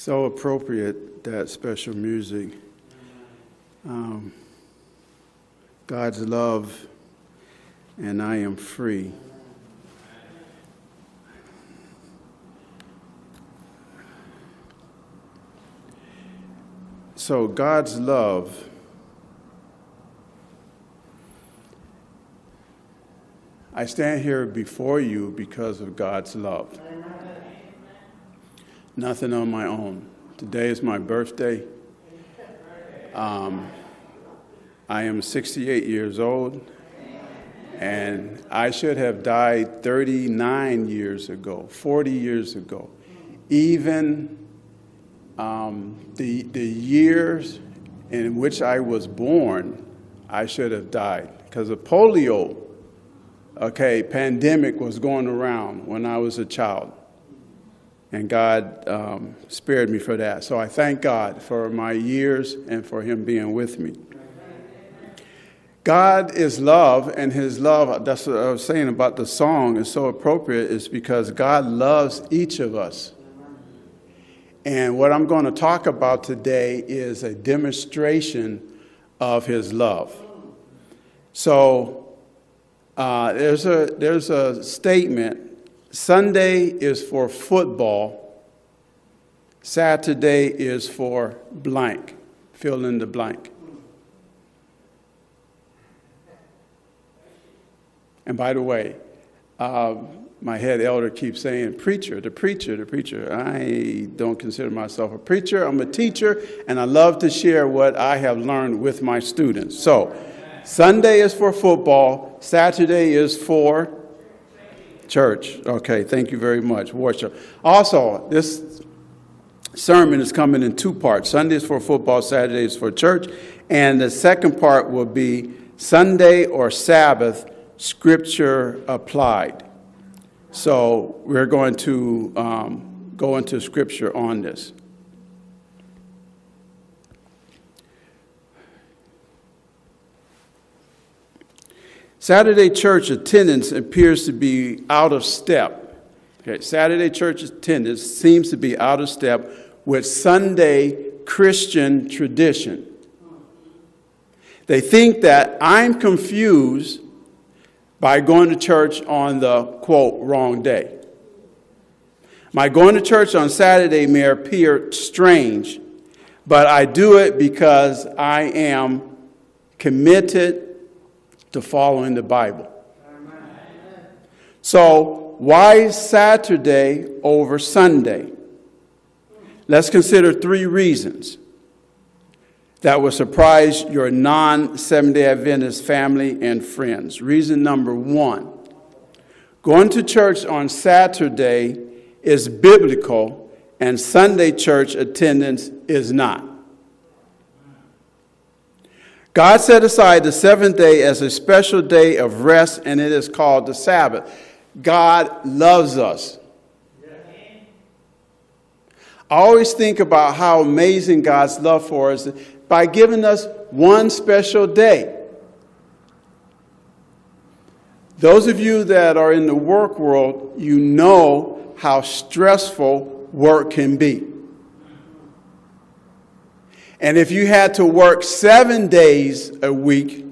So appropriate, that special music. Um, God's love, and I am free. So, God's love. I stand here before you because of God's love nothing on my own. Today is my birthday. Um, I am 68 years old, and I should have died 39 years ago, 40 years ago. Even um, the, the years in which I was born, I should have died because of polio. Okay, pandemic was going around when I was a child and God um, spared me for that. So I thank God for my years and for Him being with me. God is love, and His love, that's what I was saying about the song, is so appropriate, is because God loves each of us. And what I'm going to talk about today is a demonstration of His love. So uh, there's, a, there's a statement Sunday is for football, Saturday is for blank, fill in the blank. And by the way, uh, my head elder keeps saying, Preacher, the preacher, the preacher. I don't consider myself a preacher. I'm a teacher, and I love to share what I have learned with my students. So, Sunday is for football, Saturday is for Church. Okay, thank you very much. Worship. Also, this sermon is coming in two parts Sundays for football, Saturdays for church. And the second part will be Sunday or Sabbath, scripture applied. So we're going to um, go into scripture on this. Saturday church attendance appears to be out of step. Okay, Saturday church attendance seems to be out of step with Sunday Christian tradition. They think that I'm confused by going to church on the quote wrong day. My going to church on Saturday may appear strange, but I do it because I am committed to following the Bible. So, why Saturday over Sunday? Let's consider three reasons that will surprise your non Seventh day Adventist family and friends. Reason number one going to church on Saturday is biblical, and Sunday church attendance is not. God set aside the seventh day as a special day of rest, and it is called the Sabbath. God loves us. I always think about how amazing God's love for us by giving us one special day. Those of you that are in the work world, you know how stressful work can be. And if you had to work seven days a week,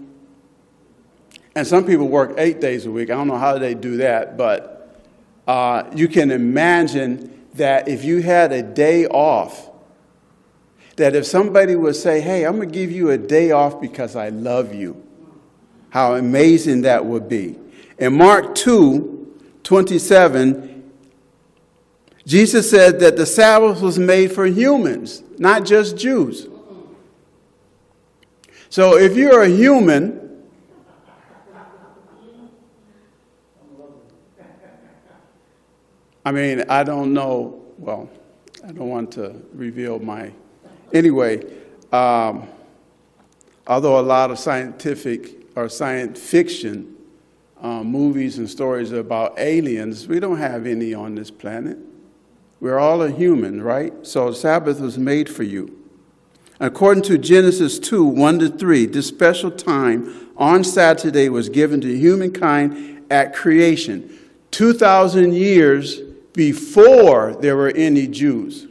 and some people work eight days a week, I don't know how they do that, but uh, you can imagine that if you had a day off, that if somebody would say, Hey, I'm going to give you a day off because I love you, how amazing that would be. In Mark 2 27, Jesus said that the Sabbath was made for humans, not just Jews. So if you're a human, I mean, I don't know, well, I don't want to reveal my. Anyway, um, although a lot of scientific or science fiction um, movies and stories about aliens, we don't have any on this planet. We're all a human, right? So Sabbath was made for you. According to Genesis 2 1 to 3, this special time on Saturday was given to humankind at creation, 2,000 years before there were any Jews.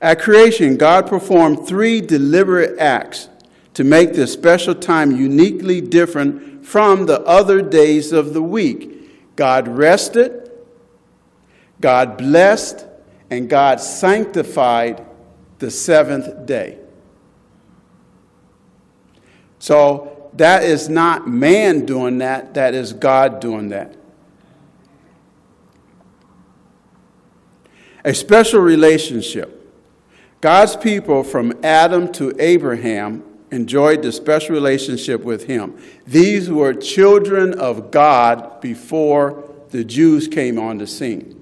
At creation, God performed three deliberate acts to make this special time uniquely different from the other days of the week. God rested, God blessed, and God sanctified the seventh day. So that is not man doing that, that is God doing that. A special relationship. God's people from Adam to Abraham enjoyed the special relationship with him. These were children of God before the Jews came on the scene.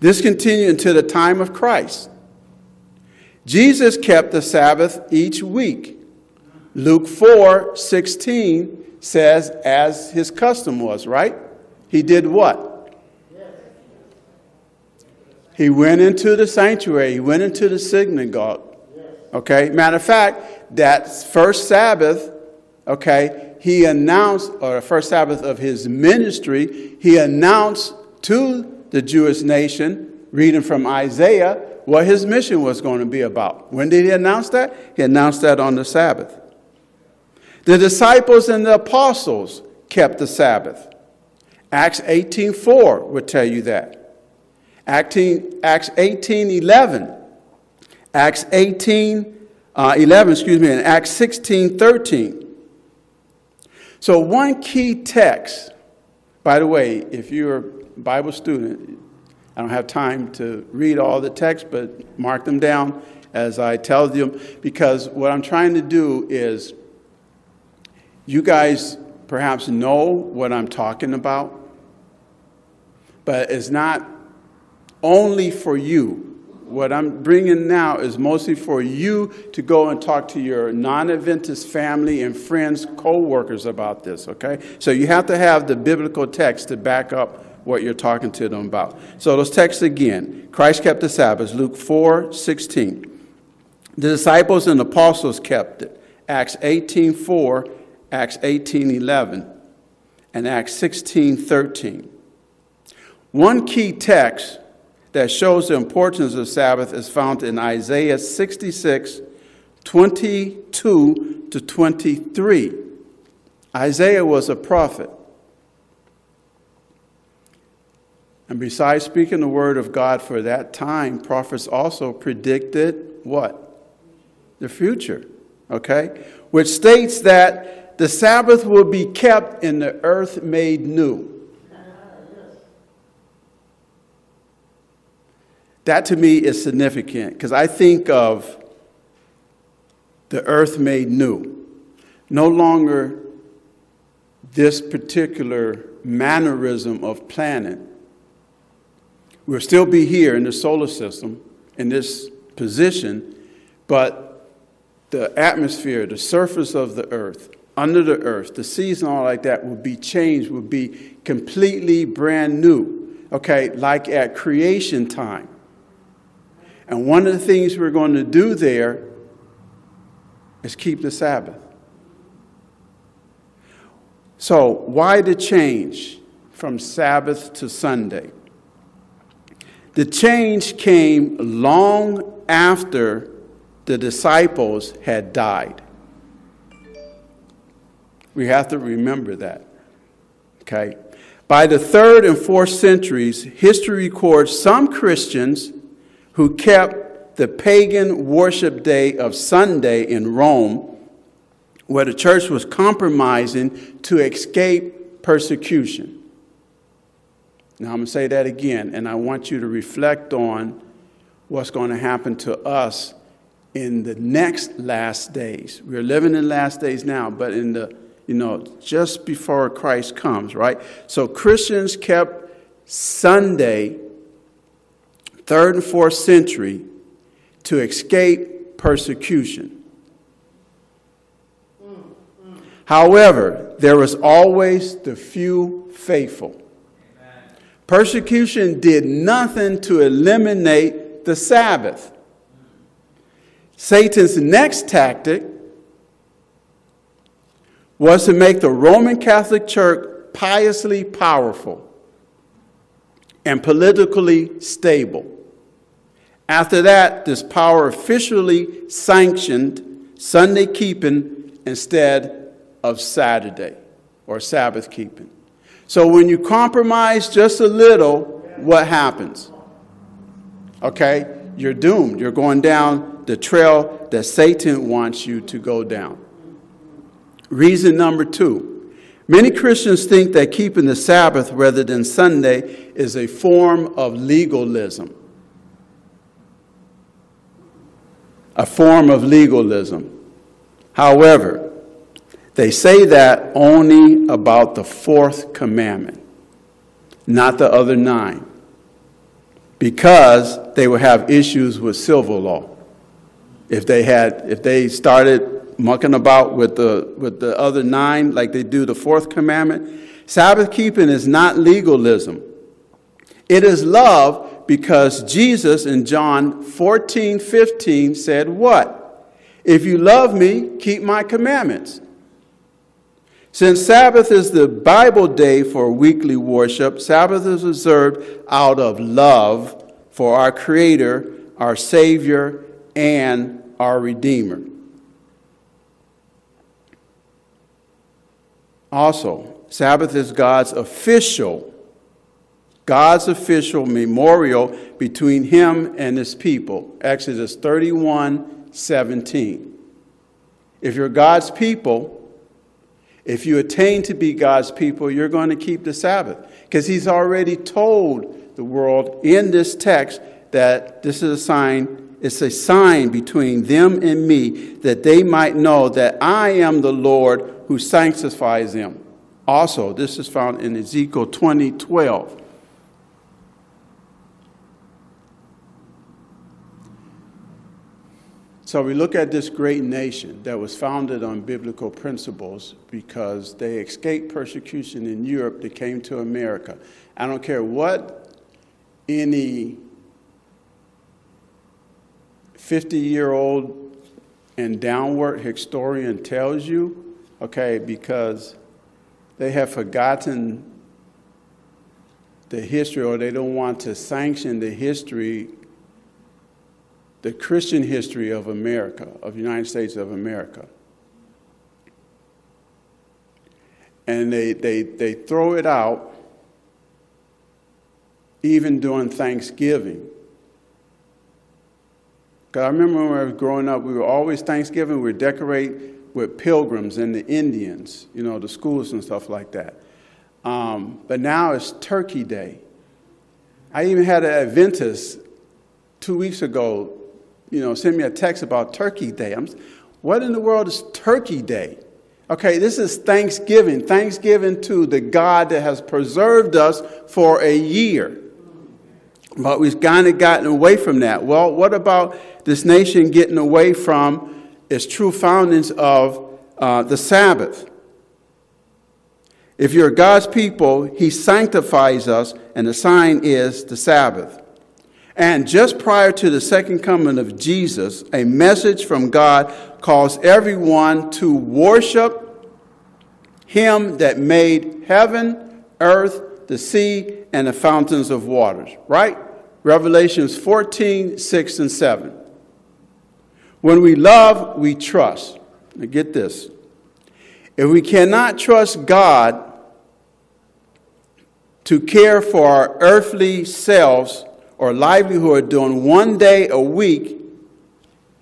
This continued until the time of Christ. Jesus kept the Sabbath each week. Luke 4 16 says, as his custom was, right? He did what? He went into the sanctuary, he went into the synagogue. Okay? Matter of fact, that first Sabbath, okay, he announced, or the first Sabbath of his ministry, he announced to the Jewish nation, reading from Isaiah, what his mission was going to be about. When did he announce that? He announced that on the Sabbath. The disciples and the apostles kept the Sabbath. Acts 18:4 would tell you that. Acts 18, 11. Acts 18, uh, 11, excuse me, and Acts 16, 13. So, one key text, by the way, if you're Bible student, I don't have time to read all the text, but mark them down as I tell them, because what I'm trying to do is you guys perhaps know what I'm talking about, but it's not only for you. What I'm bringing now is mostly for you to go and talk to your non Adventist family and friends, co workers about this, okay? So you have to have the biblical text to back up what you're talking to them about. So those texts again Christ kept the Sabbath, Luke 4 16. The disciples and apostles kept it, Acts 18 4, Acts 18 11, and Acts 16 13. One key text that shows the importance of Sabbath is found in Isaiah 66, 22 to 23. Isaiah was a prophet. And besides speaking the word of God for that time, prophets also predicted what? The future, okay? Which states that the Sabbath will be kept in the earth made new. That to me is significant because I think of the earth made new. No longer this particular mannerism of planet. We'll still be here in the solar system in this position, but the atmosphere, the surface of the earth, under the earth, the seas and all like that will be changed, will be completely brand new. Okay, like at creation time. And one of the things we're going to do there is keep the Sabbath. So, why the change from Sabbath to Sunday? The change came long after the disciples had died. We have to remember that. Okay? By the third and fourth centuries, history records some Christians who kept the pagan worship day of Sunday in Rome, where the church was compromising to escape persecution. Now, I'm going to say that again, and I want you to reflect on what's going to happen to us in the next last days. We're living in last days now, but in the, you know, just before Christ comes, right? So Christians kept Sunday third and fourth century to escape persecution. However, there was always the few faithful. Persecution did nothing to eliminate the Sabbath. Satan's next tactic was to make the Roman Catholic Church piously powerful and politically stable After that, this power officially sanctioned Sunday keeping instead of Saturday or Sabbath keeping. So when you compromise just a little, what happens? Okay? You're doomed. You're going down the trail that Satan wants you to go down. Reason number two many Christians think that keeping the Sabbath rather than Sunday is a form of legalism. A form of legalism. However, they say that only about the fourth commandment, not the other nine, because they would have issues with civil law. If they had, if they started mucking about with the with the other nine, like they do the fourth commandment, Sabbath keeping is not legalism. It is love because Jesus in John 14, 15 said, What? If you love me, keep my commandments. Since Sabbath is the Bible day for weekly worship, Sabbath is observed out of love for our Creator, our Savior, and our Redeemer. Also, Sabbath is God's official, God's official memorial between Him and His people. Exodus 31 17. If you're God's people, if you attain to be God's people, you're going to keep the Sabbath. Because he's already told the world in this text that this is a sign, it's a sign between them and me that they might know that I am the Lord who sanctifies them. Also, this is found in Ezekiel 20 12. So we look at this great nation that was founded on biblical principles because they escaped persecution in Europe they came to America. I don't care what any 50 year old and downward historian tells you, okay, because they have forgotten the history or they don't want to sanction the history the Christian history of America, of the United States of America. And they, they, they throw it out even during Thanksgiving. Because I remember when I was growing up, we were always Thanksgiving, we would decorate with pilgrims and the Indians, you know, the schools and stuff like that. Um, but now it's Turkey Day. I even had an Adventist two weeks ago you know, send me a text about Turkey Day. I'm, what in the world is Turkey Day? Okay, this is Thanksgiving. Thanksgiving to the God that has preserved us for a year. But we've kind of gotten away from that. Well, what about this nation getting away from its true foundings of uh, the Sabbath? If you're God's people, He sanctifies us, and the sign is the Sabbath. And just prior to the second coming of Jesus, a message from God calls everyone to worship Him that made heaven, earth, the sea, and the fountains of waters, right? Revelations 14, 6, and 7. When we love, we trust. Now get this. If we cannot trust God to care for our earthly selves, or livelihood doing one day a week,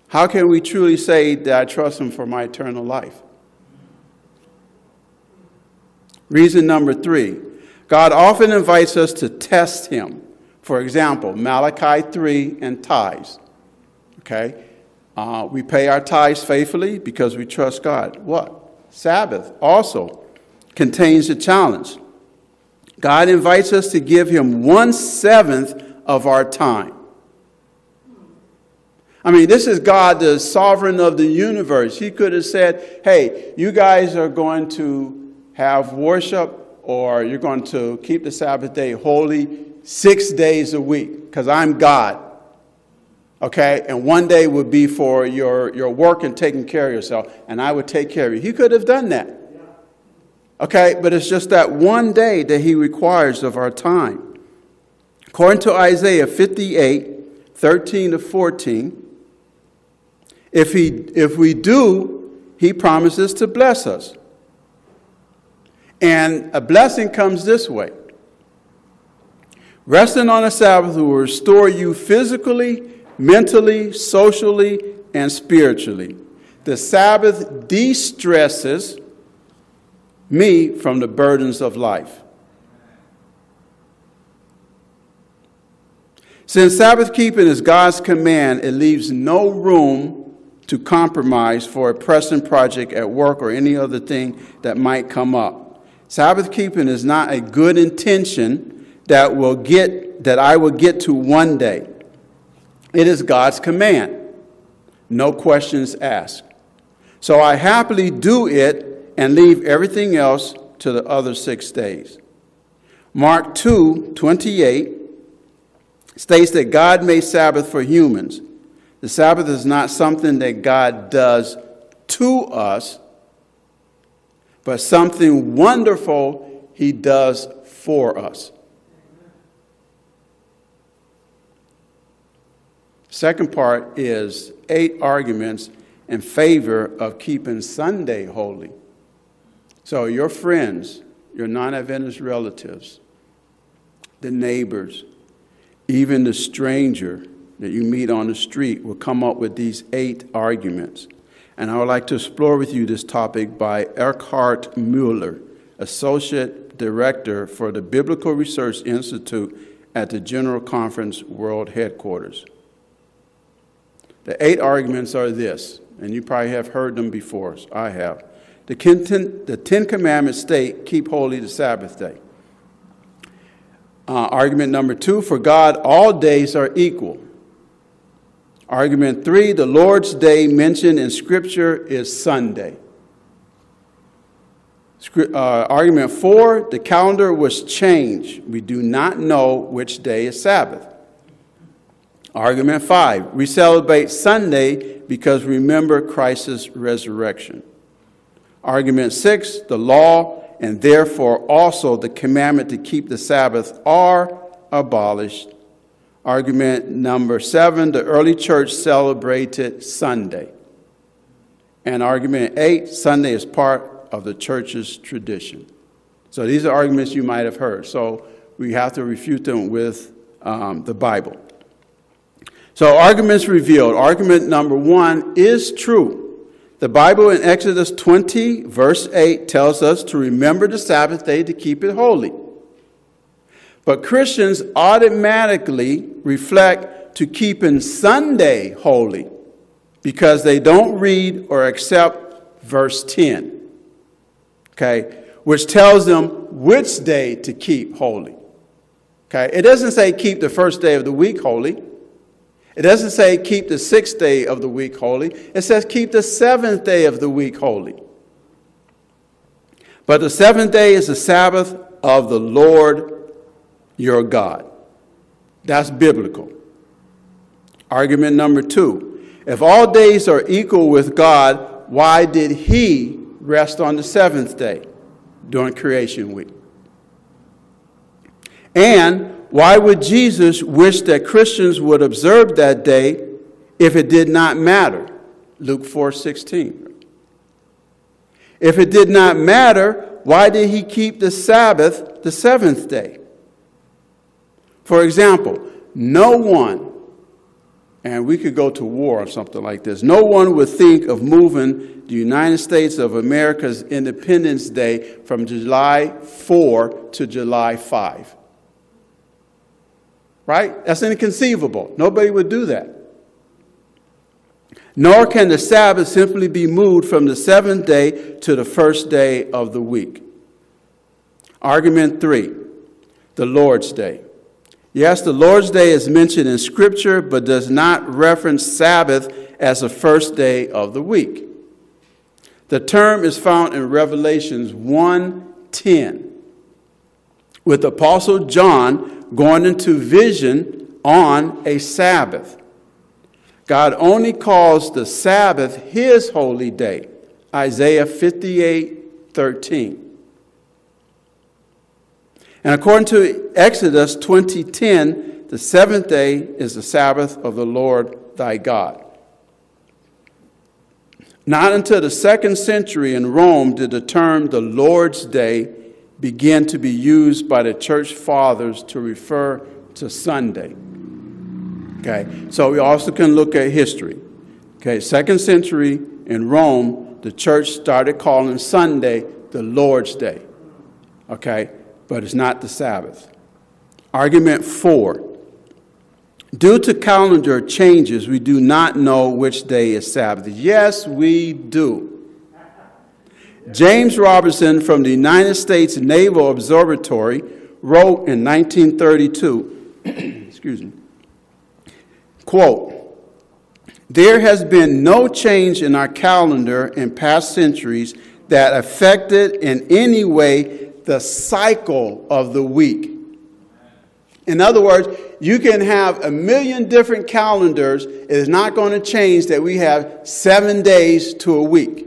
how can we truly say that I trust Him for my eternal life? Reason number three God often invites us to test Him. For example, Malachi 3 and tithes. Okay? Uh, we pay our tithes faithfully because we trust God. What? Sabbath also contains a challenge. God invites us to give Him one seventh of our time. I mean, this is God, the sovereign of the universe. He could have said, hey, you guys are going to have worship or you're going to keep the Sabbath day holy six days a week because I'm God. Okay? And one day would be for your, your work and taking care of yourself, and I would take care of you. He could have done that. Okay? But it's just that one day that He requires of our time. According to Isaiah 58, 13 to 14. If, he, if we do, he promises to bless us. And a blessing comes this way Resting on the Sabbath will restore you physically, mentally, socially, and spiritually. The Sabbath de stresses me from the burdens of life. Since Sabbath keeping is God's command, it leaves no room to compromise for a pressing project at work or any other thing that might come up. Sabbath keeping is not a good intention that will get that I will get to one day. It is God's command. No questions asked. So I happily do it and leave everything else to the other 6 days. Mark 2, 28 states that God made Sabbath for humans. The Sabbath is not something that God does to us, but something wonderful he does for us. Second part is eight arguments in favor of keeping Sunday holy. So, your friends, your non Adventist relatives, the neighbors, even the stranger that you meet on the street will come up with these eight arguments. And I would like to explore with you this topic by Eckhart Mueller, Associate Director for the Biblical Research Institute at the General Conference World Headquarters. The eight arguments are this, and you probably have heard them before. So I have. The Ten, the Ten Commandments state, keep holy the Sabbath day. Uh, argument number two, for God, all days are equal. Argument three, the Lord's day mentioned in Scripture is Sunday. Uh, argument four, the calendar was changed. We do not know which day is Sabbath. Argument five, we celebrate Sunday because we remember Christ's resurrection. Argument six, the law and therefore also the commandment to keep the Sabbath are abolished. Argument number seven, the early church celebrated Sunday. And argument eight, Sunday is part of the church's tradition. So these are arguments you might have heard. So we have to refute them with um, the Bible. So, arguments revealed. Argument number one is true. The Bible in Exodus 20, verse 8, tells us to remember the Sabbath day to keep it holy. But Christians automatically reflect to keeping Sunday holy because they don't read or accept verse 10, okay, which tells them which day to keep holy. Okay, it doesn't say keep the first day of the week holy. It doesn't say keep the sixth day of the week holy, it says keep the seventh day of the week holy. But the seventh day is the Sabbath of the Lord your God. That's biblical. Argument number two if all days are equal with God, why did he rest on the seventh day during creation week? And why would Jesus wish that Christians would observe that day if it did not matter? Luke 4 16. If it did not matter, why did he keep the Sabbath the seventh day? For example, no one, and we could go to war or something like this, no one would think of moving the United States of America's Independence Day from July 4 to July 5 right? That's inconceivable. Nobody would do that. Nor can the Sabbath simply be moved from the seventh day to the first day of the week. Argument three the Lord's Day. Yes, the Lord's Day is mentioned in Scripture, but does not reference Sabbath as the first day of the week. The term is found in Revelations 1:10, with Apostle John going into vision on a Sabbath. God only calls the Sabbath his holy day. Isaiah 58 13. And according to Exodus 20:10, the seventh day is the Sabbath of the Lord thy God. Not until the second century in Rome did the term the Lord's Day begin to be used by the church fathers to refer to Sunday. Okay, so we also can look at history. Okay, second century in Rome, the church started calling Sunday the Lord's Day. Okay, but it's not the Sabbath. Argument four. Due to calendar changes, we do not know which day is Sabbath. Yes, we do. James Robertson from the United States Naval Observatory wrote in 1932, excuse me, quote, there has been no change in our calendar in past centuries that affected in any way the cycle of the week. In other words, you can have a million different calendars. It is not going to change that we have seven days to a week.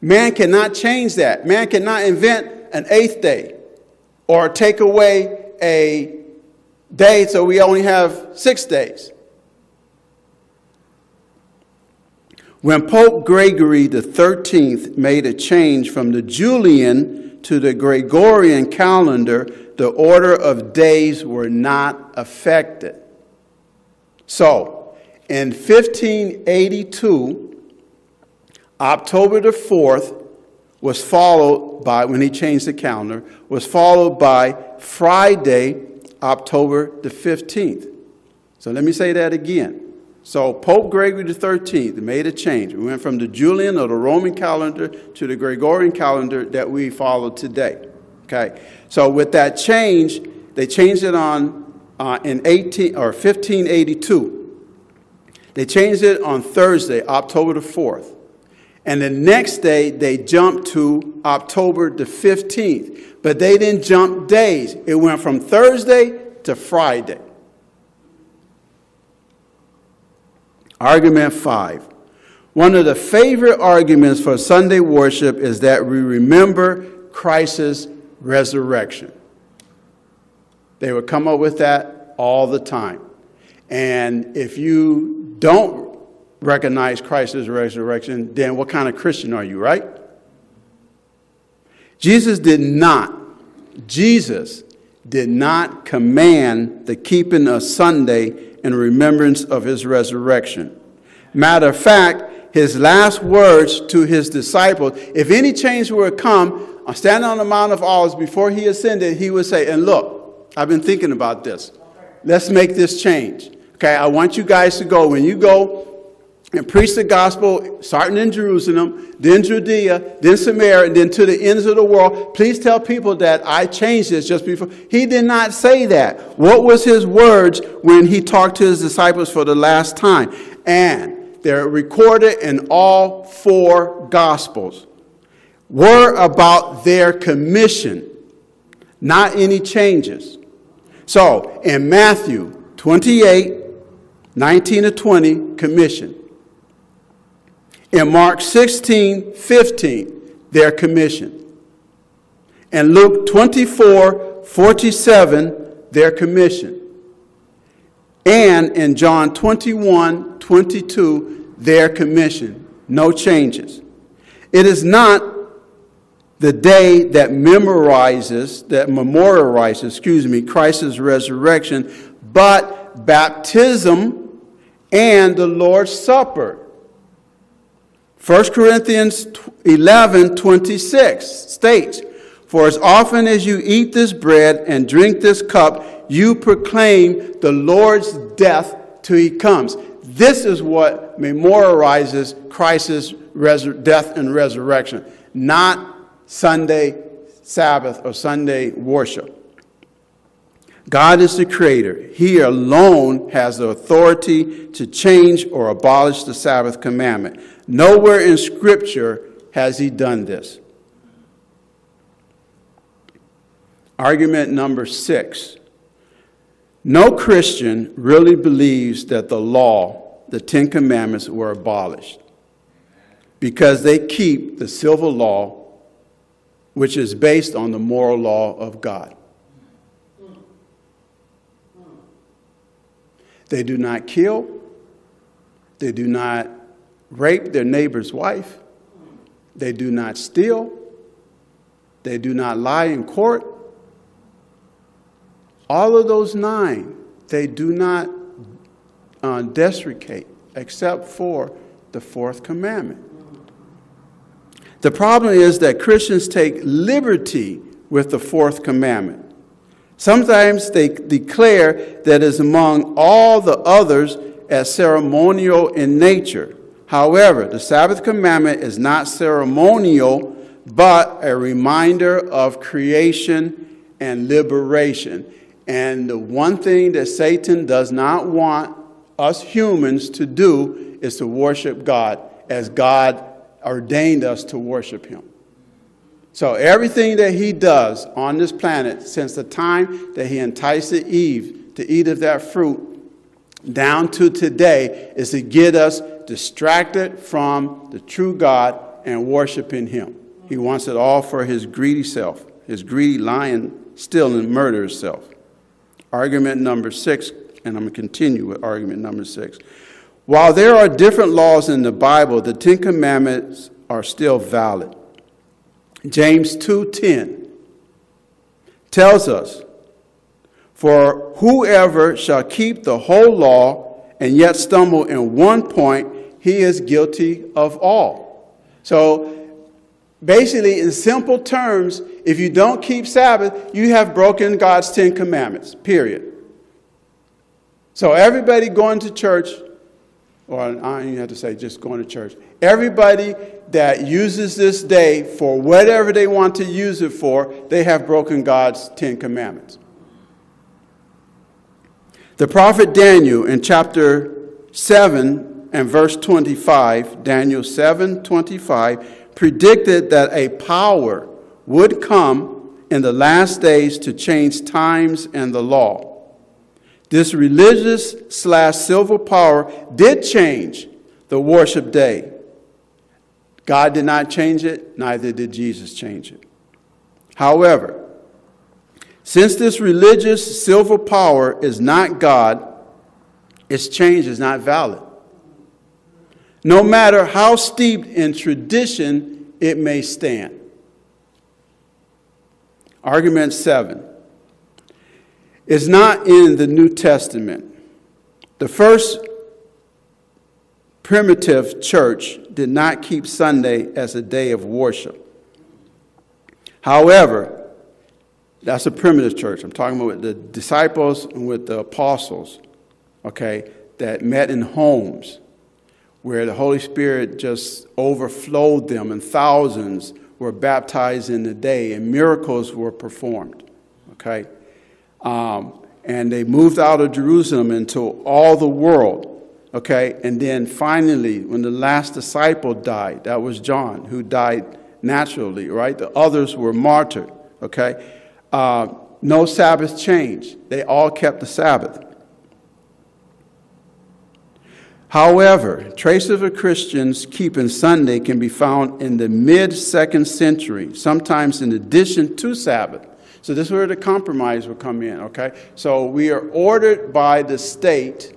Man cannot change that. Man cannot invent an eighth day or take away a day so we only have six days. When Pope Gregory XIII made a change from the Julian to the Gregorian calendar, the order of days were not affected. So, in 1582, October the 4th was followed by, when he changed the calendar, was followed by Friday, October the 15th. So let me say that again. So Pope Gregory XIII made a change. We went from the Julian or the Roman calendar to the Gregorian calendar that we follow today. Okay. So with that change, they changed it on uh, in 18 or 1582. They changed it on Thursday, October the 4th. And the next day, they jumped to October the 15th. But they didn't jump days. It went from Thursday to Friday. Argument five. One of the favorite arguments for Sunday worship is that we remember Christ's resurrection. They would come up with that all the time. And if you don't recognize Christ's resurrection, then what kind of Christian are you, right? Jesus did not, Jesus did not command the keeping of Sunday in remembrance of his resurrection. Matter of fact, his last words to his disciples, if any change were to come, standing on the Mount of Olives before he ascended, he would say, And look, I've been thinking about this. Let's make this change. Okay, I want you guys to go. When you go, and preach the gospel, starting in Jerusalem, then Judea, then Samaria, and then to the ends of the world. Please tell people that I changed this just before. He did not say that. What was his words when he talked to his disciples for the last time? And they're recorded in all four gospels. Were about their commission, not any changes. So in Matthew 28, 19 to 20, commission. In Mark 16, 15, their commission. In Luke 24, 47, their commission. And in John 21, 22, their commission. No changes. It is not the day that memorizes, that memorializes, excuse me, Christ's resurrection, but baptism and the Lord's Supper 1 Corinthians 11 26 states, For as often as you eat this bread and drink this cup, you proclaim the Lord's death till he comes. This is what memorializes Christ's death and resurrection, not Sunday Sabbath or Sunday worship. God is the creator. He alone has the authority to change or abolish the Sabbath commandment. Nowhere in Scripture has he done this. Argument number six. No Christian really believes that the law, the Ten Commandments, were abolished because they keep the civil law, which is based on the moral law of God. They do not kill. They do not rape their neighbor's wife. They do not steal. They do not lie in court. All of those nine, they do not uh, desecrate except for the fourth commandment. The problem is that Christians take liberty with the fourth commandment. Sometimes they declare that is among all the others as ceremonial in nature. However, the Sabbath commandment is not ceremonial, but a reminder of creation and liberation. And the one thing that Satan does not want us humans to do is to worship God as God ordained us to worship Him. So, everything that He does on this planet since the time that He enticed Eve to eat of that fruit down to today is to get us distracted from the true God and worshiping Him. He wants it all for His greedy self, His greedy, lying, stealing, murderous self. Argument number six, and I'm going to continue with argument number six. While there are different laws in the Bible, the Ten Commandments are still valid. James 2:10 tells us, "For whoever shall keep the whole law and yet stumble in one point, he is guilty of all." So basically, in simple terms, if you don't keep Sabbath, you have broken God's Ten Commandments, period. So everybody going to church, or I don't even have to say just going to church, everybody that uses this day for whatever they want to use it for, they have broken God's Ten Commandments. The prophet Daniel in chapter 7 and verse 25, Daniel 7 25, predicted that a power would come in the last days to change times and the law. This religious slash civil power did change the worship day. God did not change it, neither did Jesus change it. However, since this religious civil power is not God, its change is not valid. No matter how steeped in tradition it may stand. Argument seven is not in the New Testament. The first primitive church did not keep Sunday as a day of worship. However, that's a primitive church. I'm talking about the disciples and with the apostles, okay, that met in homes where the Holy Spirit just overflowed them and thousands were baptized in the day and miracles were performed, okay? Um, and they moved out of Jerusalem into all the world. Okay, and then finally, when the last disciple died, that was John, who died naturally, right? The others were martyred. Okay, uh, no Sabbath change. They all kept the Sabbath. However, traces of Christians keeping Sunday can be found in the mid second century, sometimes in addition to Sabbath. So this is where the compromise will come in, okay? So we are ordered by the state,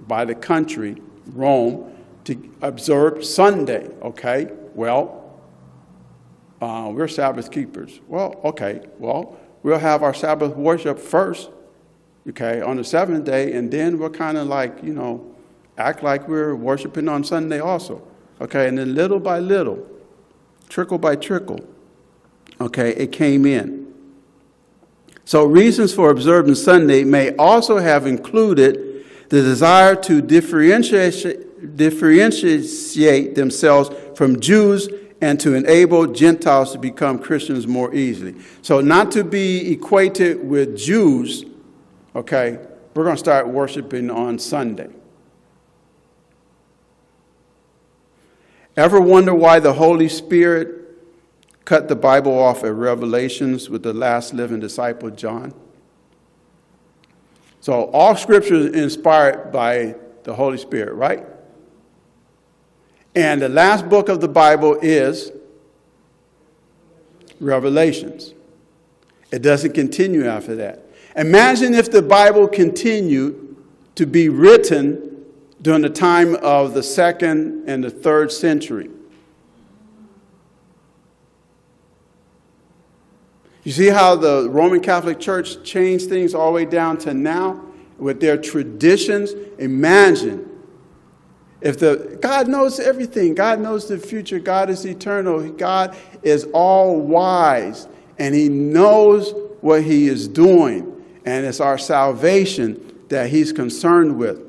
by the country, Rome, to observe Sunday, okay? Well, uh, we're Sabbath keepers. Well, okay, well, we'll have our Sabbath worship first, okay, on the seventh day, and then we'll kind of like, you know, act like we're worshiping on Sunday also, okay? And then little by little, trickle by trickle, okay, it came in. So, reasons for observing Sunday may also have included the desire to differentiate, themselves from Jews and to enable Gentiles to become Christians more easily. So, not to be equated with Jews, okay, we're going to start worshiping on Sunday. Ever wonder why the Holy Spirit cut the Bible off at Revelations with the last living disciple, John. So all scripture is inspired by the Holy Spirit, right? And the last book of the Bible is Revelations. It doesn't continue after that. Imagine if the Bible continued to be written during the time of the second and the third century. You see how the Roman Catholic Church changed things all the way down to now with their traditions? Imagine if the God knows everything, God knows the future, God is eternal, God is all wise, and He knows what He is doing, and it's our salvation that He's concerned with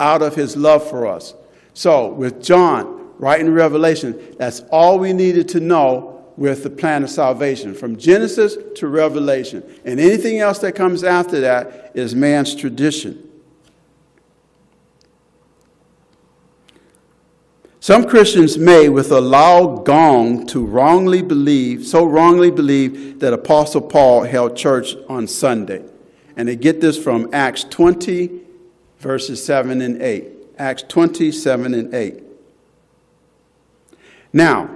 out of His love for us. So, with John writing Revelation, that's all we needed to know with the plan of salvation from Genesis to Revelation. And anything else that comes after that is man's tradition. Some Christians may, with a loud gong, to wrongly believe, so wrongly believe that Apostle Paul held church on Sunday. And they get this from Acts 20, verses 7 and 8. Acts 27 and 8. Now,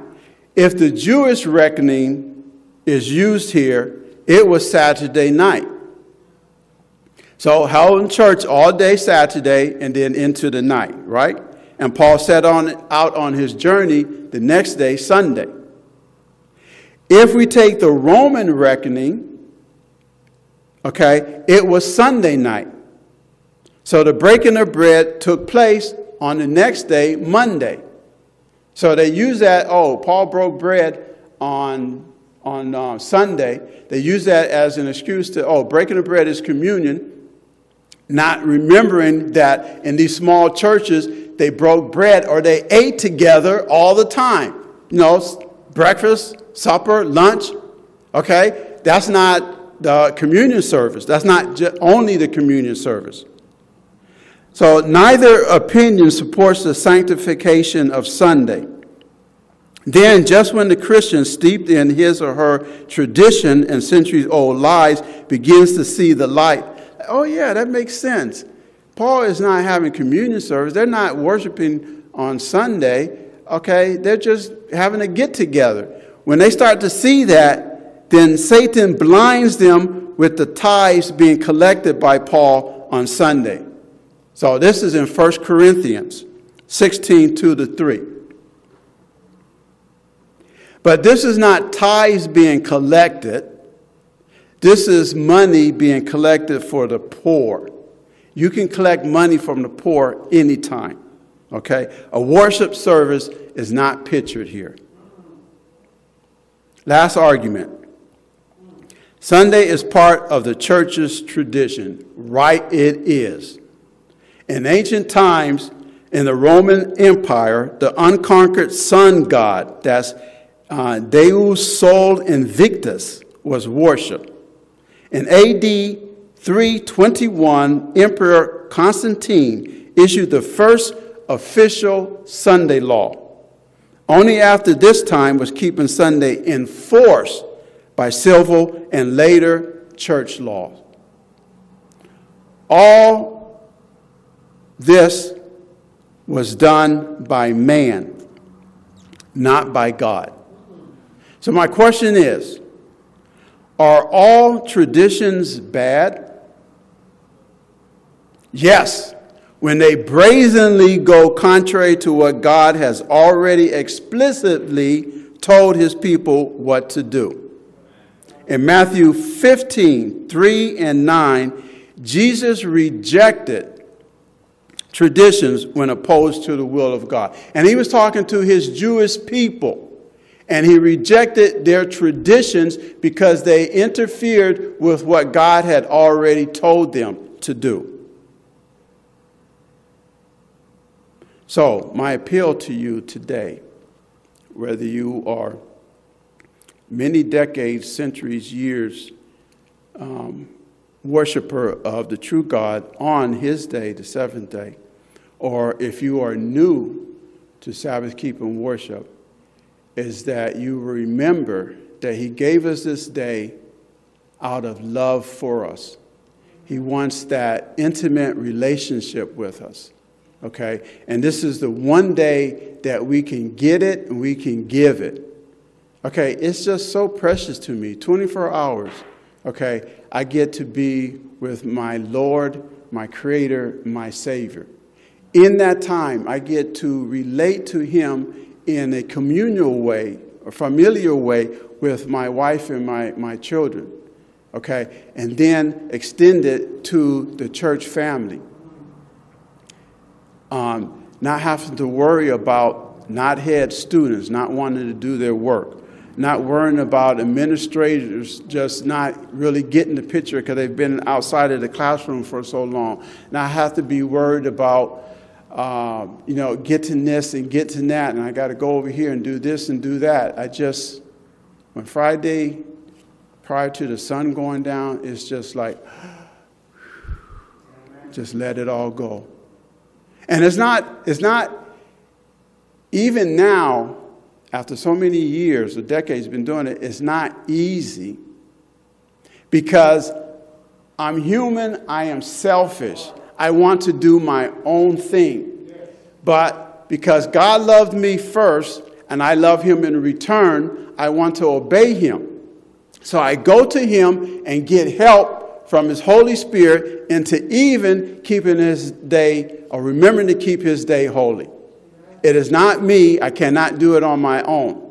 if the Jewish reckoning is used here, it was Saturday night. So held in church all day Saturday and then into the night, right? And Paul set on out on his journey the next day, Sunday. If we take the Roman reckoning, okay, it was Sunday night. So the breaking of bread took place on the next day, Monday. So they use that, oh, Paul broke bread on, on uh, Sunday. They use that as an excuse to, oh, breaking of bread is communion, not remembering that in these small churches, they broke bread or they ate together all the time. You know, breakfast, supper, lunch, okay? That's not the communion service. That's not only the communion service. So neither opinion supports the sanctification of Sunday. Then, just when the Christian, steeped in his or her tradition and centuries old lies, begins to see the light, oh, yeah, that makes sense. Paul is not having communion service. They're not worshiping on Sunday, okay? They're just having a get together. When they start to see that, then Satan blinds them with the tithes being collected by Paul on Sunday. So this is in 1 Corinthians 16 2 to 3. But this is not tithes being collected. This is money being collected for the poor. You can collect money from the poor anytime. Okay? A worship service is not pictured here. Last argument. Sunday is part of the church's tradition. Right, it is. In ancient times, in the Roman Empire, the unconquered sun god, that's uh, Deus Sol Invictus, was worshipped. In AD 321, Emperor Constantine issued the first official Sunday law. Only after this time was keeping Sunday enforced by civil and later church laws. All this was done by man, not by God. So, my question is Are all traditions bad? Yes, when they brazenly go contrary to what God has already explicitly told his people what to do. In Matthew 15, 3 and 9, Jesus rejected traditions when opposed to the will of God. And he was talking to his Jewish people. And he rejected their traditions because they interfered with what God had already told them to do. So, my appeal to you today, whether you are many decades, centuries, years, um, worshiper of the true God on his day, the seventh day, or if you are new to Sabbath keeping worship, is that you remember that He gave us this day out of love for us. He wants that intimate relationship with us. Okay? And this is the one day that we can get it and we can give it. Okay? It's just so precious to me. 24 hours. Okay? I get to be with my Lord my Creator, my Savior. In that time, I get to relate to Him in a communal way, a familiar way with my wife and my, my children. Okay? And then extend it to the church family. Um, not having to worry about not head students not wanting to do their work not worrying about administrators just not really getting the picture because they've been outside of the classroom for so long. Not have to be worried about, uh, you know, getting this and getting that, and I got to go over here and do this and do that. I just, when Friday, prior to the sun going down, it's just like, just let it all go. And it's not, it's not, even now, after so many years or decades been doing it, it's not easy because I'm human, I am selfish. I want to do my own thing. But because God loved me first and I love him in return, I want to obey him. So I go to him and get help from his Holy Spirit into even keeping his day or remembering to keep his day holy. It is not me. I cannot do it on my own.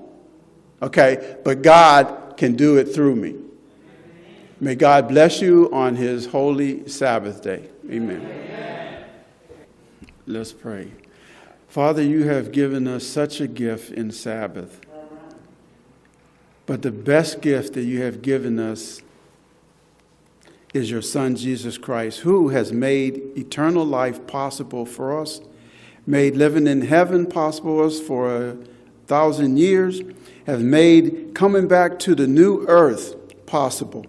Okay? But God can do it through me. May God bless you on his holy Sabbath day. Amen. Amen. Let's pray. Father, you have given us such a gift in Sabbath. But the best gift that you have given us is your Son, Jesus Christ, who has made eternal life possible for us made living in heaven possible for us for a thousand years, has made coming back to the new earth possible,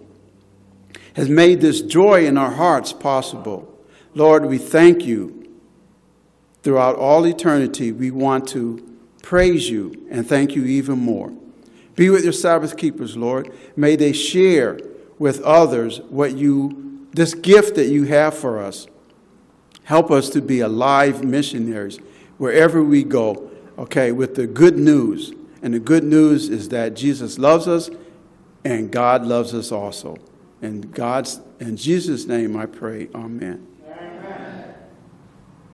has made this joy in our hearts possible. Lord, we thank you. Throughout all eternity, we want to praise you and thank you even more. Be with your Sabbath keepers, Lord. May they share with others what you, this gift that you have for us. Help us to be alive missionaries wherever we go, okay, with the good news. And the good news is that Jesus loves us and God loves us also. And God's in Jesus' name I pray. Amen.